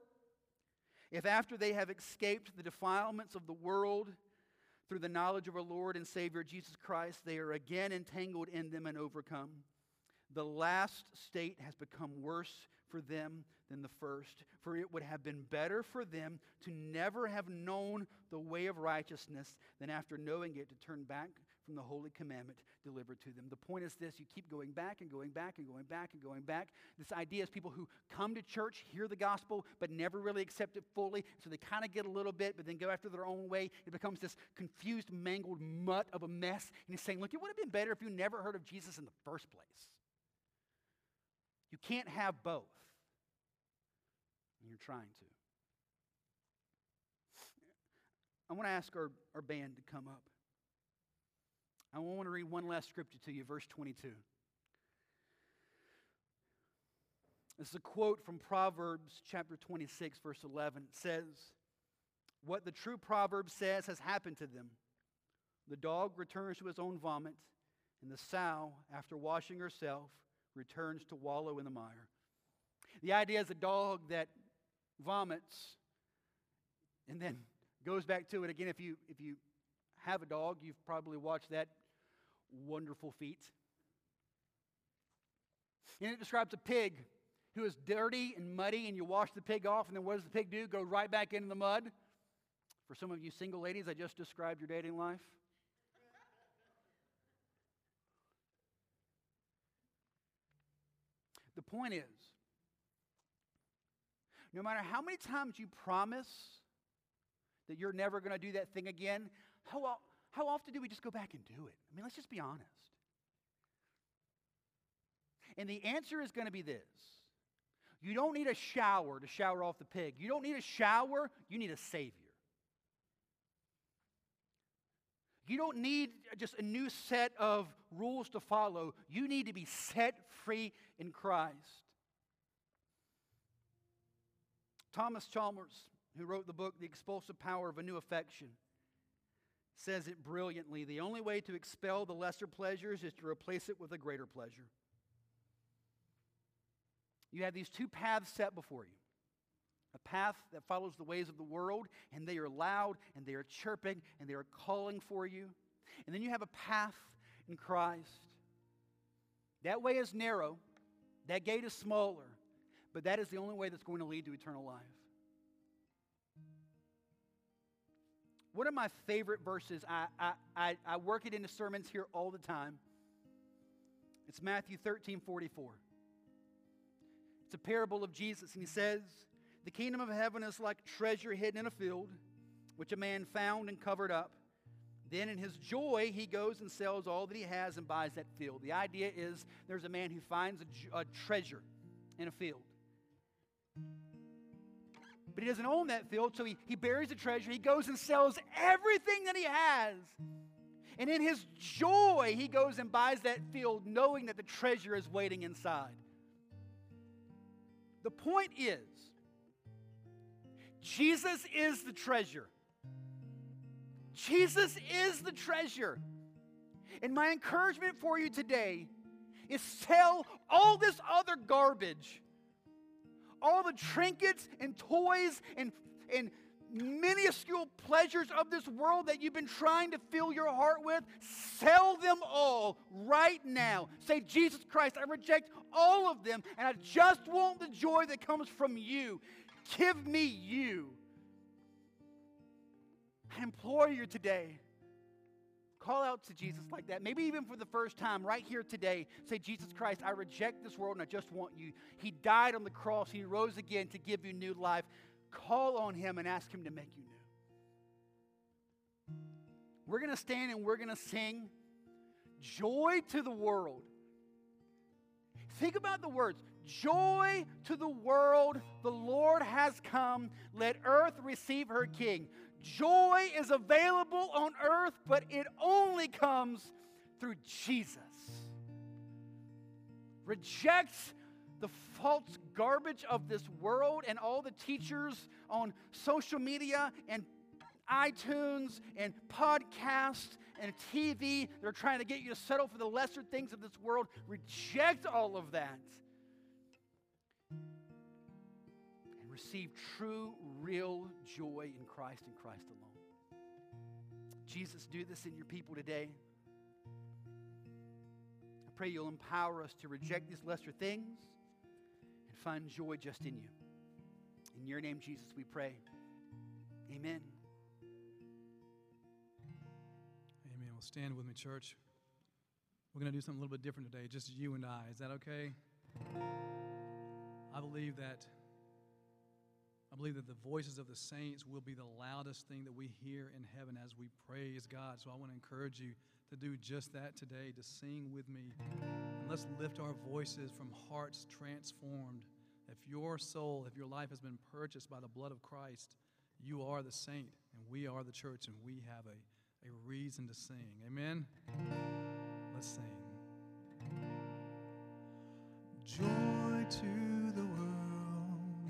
if after they have escaped the defilements of the world through the knowledge of our Lord and Savior Jesus Christ, they are again entangled in them and overcome, the last state has become worse for them than the first. For it would have been better for them to never have known the way of righteousness than after knowing it to turn back from the holy commandment delivered to them. The point is this you keep going back and going back and going back and going back. This idea is people who come to church, hear the gospel, but never really accept it fully. So they kind of get a little bit, but then go after their own way. It becomes this confused, mangled mutt of a mess. And he's saying, Look, it would have been better if you never heard of Jesus in the first place. You can't have both. And you're trying to. I want to ask our, our band to come up. I want to read one last scripture to you, verse 22. This is a quote from Proverbs chapter 26, verse 11. It says, What the true proverb says has happened to them. The dog returns to his own vomit, and the sow, after washing herself, returns to wallow in the mire. The idea is a dog that vomits and then goes back to it again. If you, if you have a dog, you've probably watched that wonderful feat. And it describes a pig who is dirty and muddy, and you wash the pig off, and then what does the pig do? Go right back into the mud. For some of you single ladies, I just described your dating life. The point is, no matter how many times you promise that you're never going to do that thing again, how, how often do we just go back and do it? I mean, let's just be honest. And the answer is going to be this you don't need a shower to shower off the pig, you don't need a shower, you need a Savior. You don't need just a new set of rules to follow. You need to be set free in Christ. Thomas Chalmers, who wrote the book The Expulsive Power of a New Affection, says it brilliantly. The only way to expel the lesser pleasures is to replace it with a greater pleasure. You have these two paths set before you a path that follows the ways of the world, and they are loud, and they are chirping, and they are calling for you. And then you have a path in Christ. That way is narrow, that gate is smaller, but that is the only way that's going to lead to eternal life. One of my favorite verses, I, I, I, I work it into sermons here all the time. It's Matthew 13 44. It's a parable of Jesus, and he says, The kingdom of heaven is like treasure hidden in a field, which a man found and covered up. Then, in his joy, he goes and sells all that he has and buys that field. The idea is there's a man who finds a treasure in a field. But he doesn't own that field, so he, he buries the treasure. He goes and sells everything that he has. And in his joy, he goes and buys that field, knowing that the treasure is waiting inside. The point is, Jesus is the treasure. Jesus is the treasure. And my encouragement for you today is sell all this other garbage, all the trinkets and toys and, and minuscule pleasures of this world that you've been trying to fill your heart with, sell them all right now. Say, Jesus Christ, I reject all of them, and I just want the joy that comes from you. Give me you. I implore you today. Call out to Jesus like that. Maybe even for the first time, right here today, say, Jesus Christ, I reject this world and I just want you. He died on the cross, He rose again to give you new life. Call on Him and ask Him to make you new. We're going to stand and we're going to sing Joy to the World. Think about the words Joy to the world, the Lord has come. Let earth receive her King. Joy is available on earth, but it only comes through Jesus. Reject the false garbage of this world and all the teachers on social media and iTunes and podcasts and TV. They're trying to get you to settle for the lesser things of this world. Reject all of that receive true, real joy in Christ and Christ alone. Jesus, do this in your people today. I pray you'll empower us to reject these lesser things and find joy just in you. In your name, Jesus, we pray. Amen. Amen. Well, stand with me, church. We're going to do something a little bit different today, just you and I. Is that okay? I believe that I believe that the voices of the saints will be the loudest thing that we hear in heaven as we praise God. So I want to encourage you to do just that today, to sing with me. And let's lift our voices from hearts transformed. If your soul, if your life has been purchased by the blood of Christ, you are the saint, and we are the church, and we have a, a reason to sing. Amen? Let's sing. Joy to the world,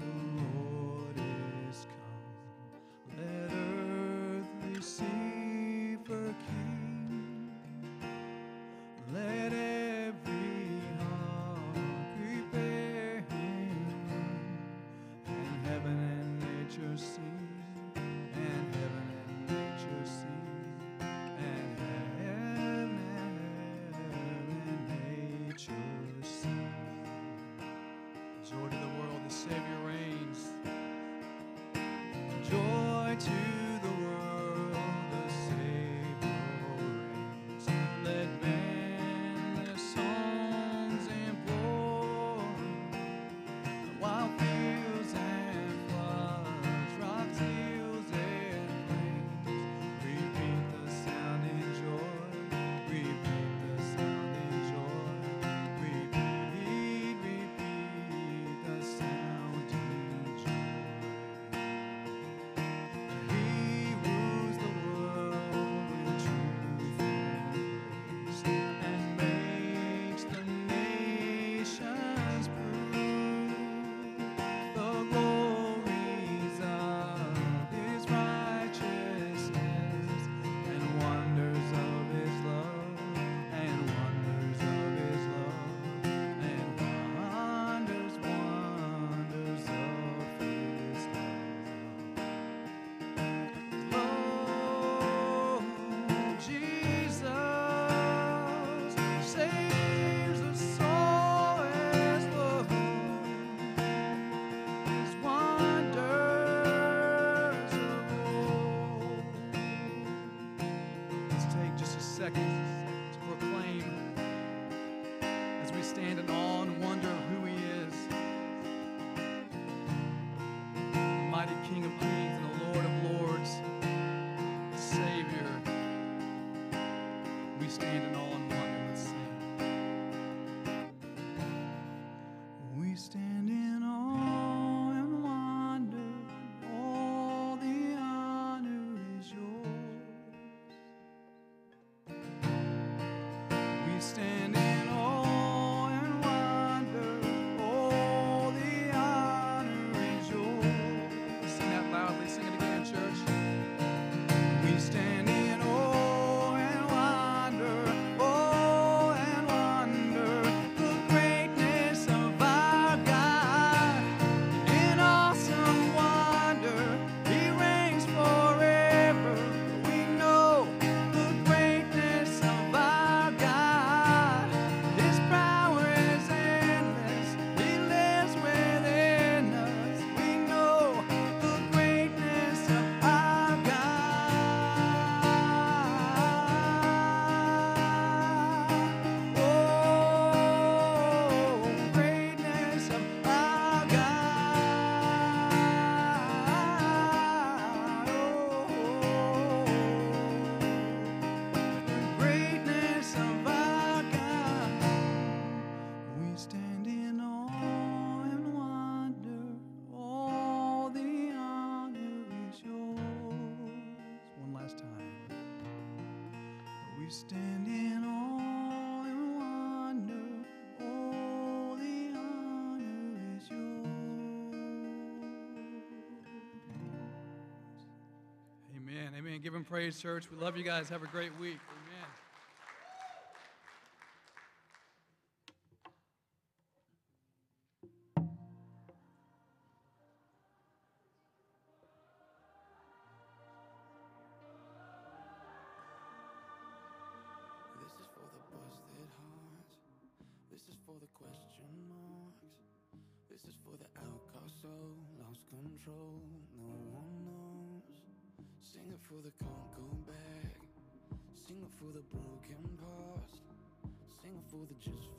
give him praise, church. We love you guys. Have a great week. that just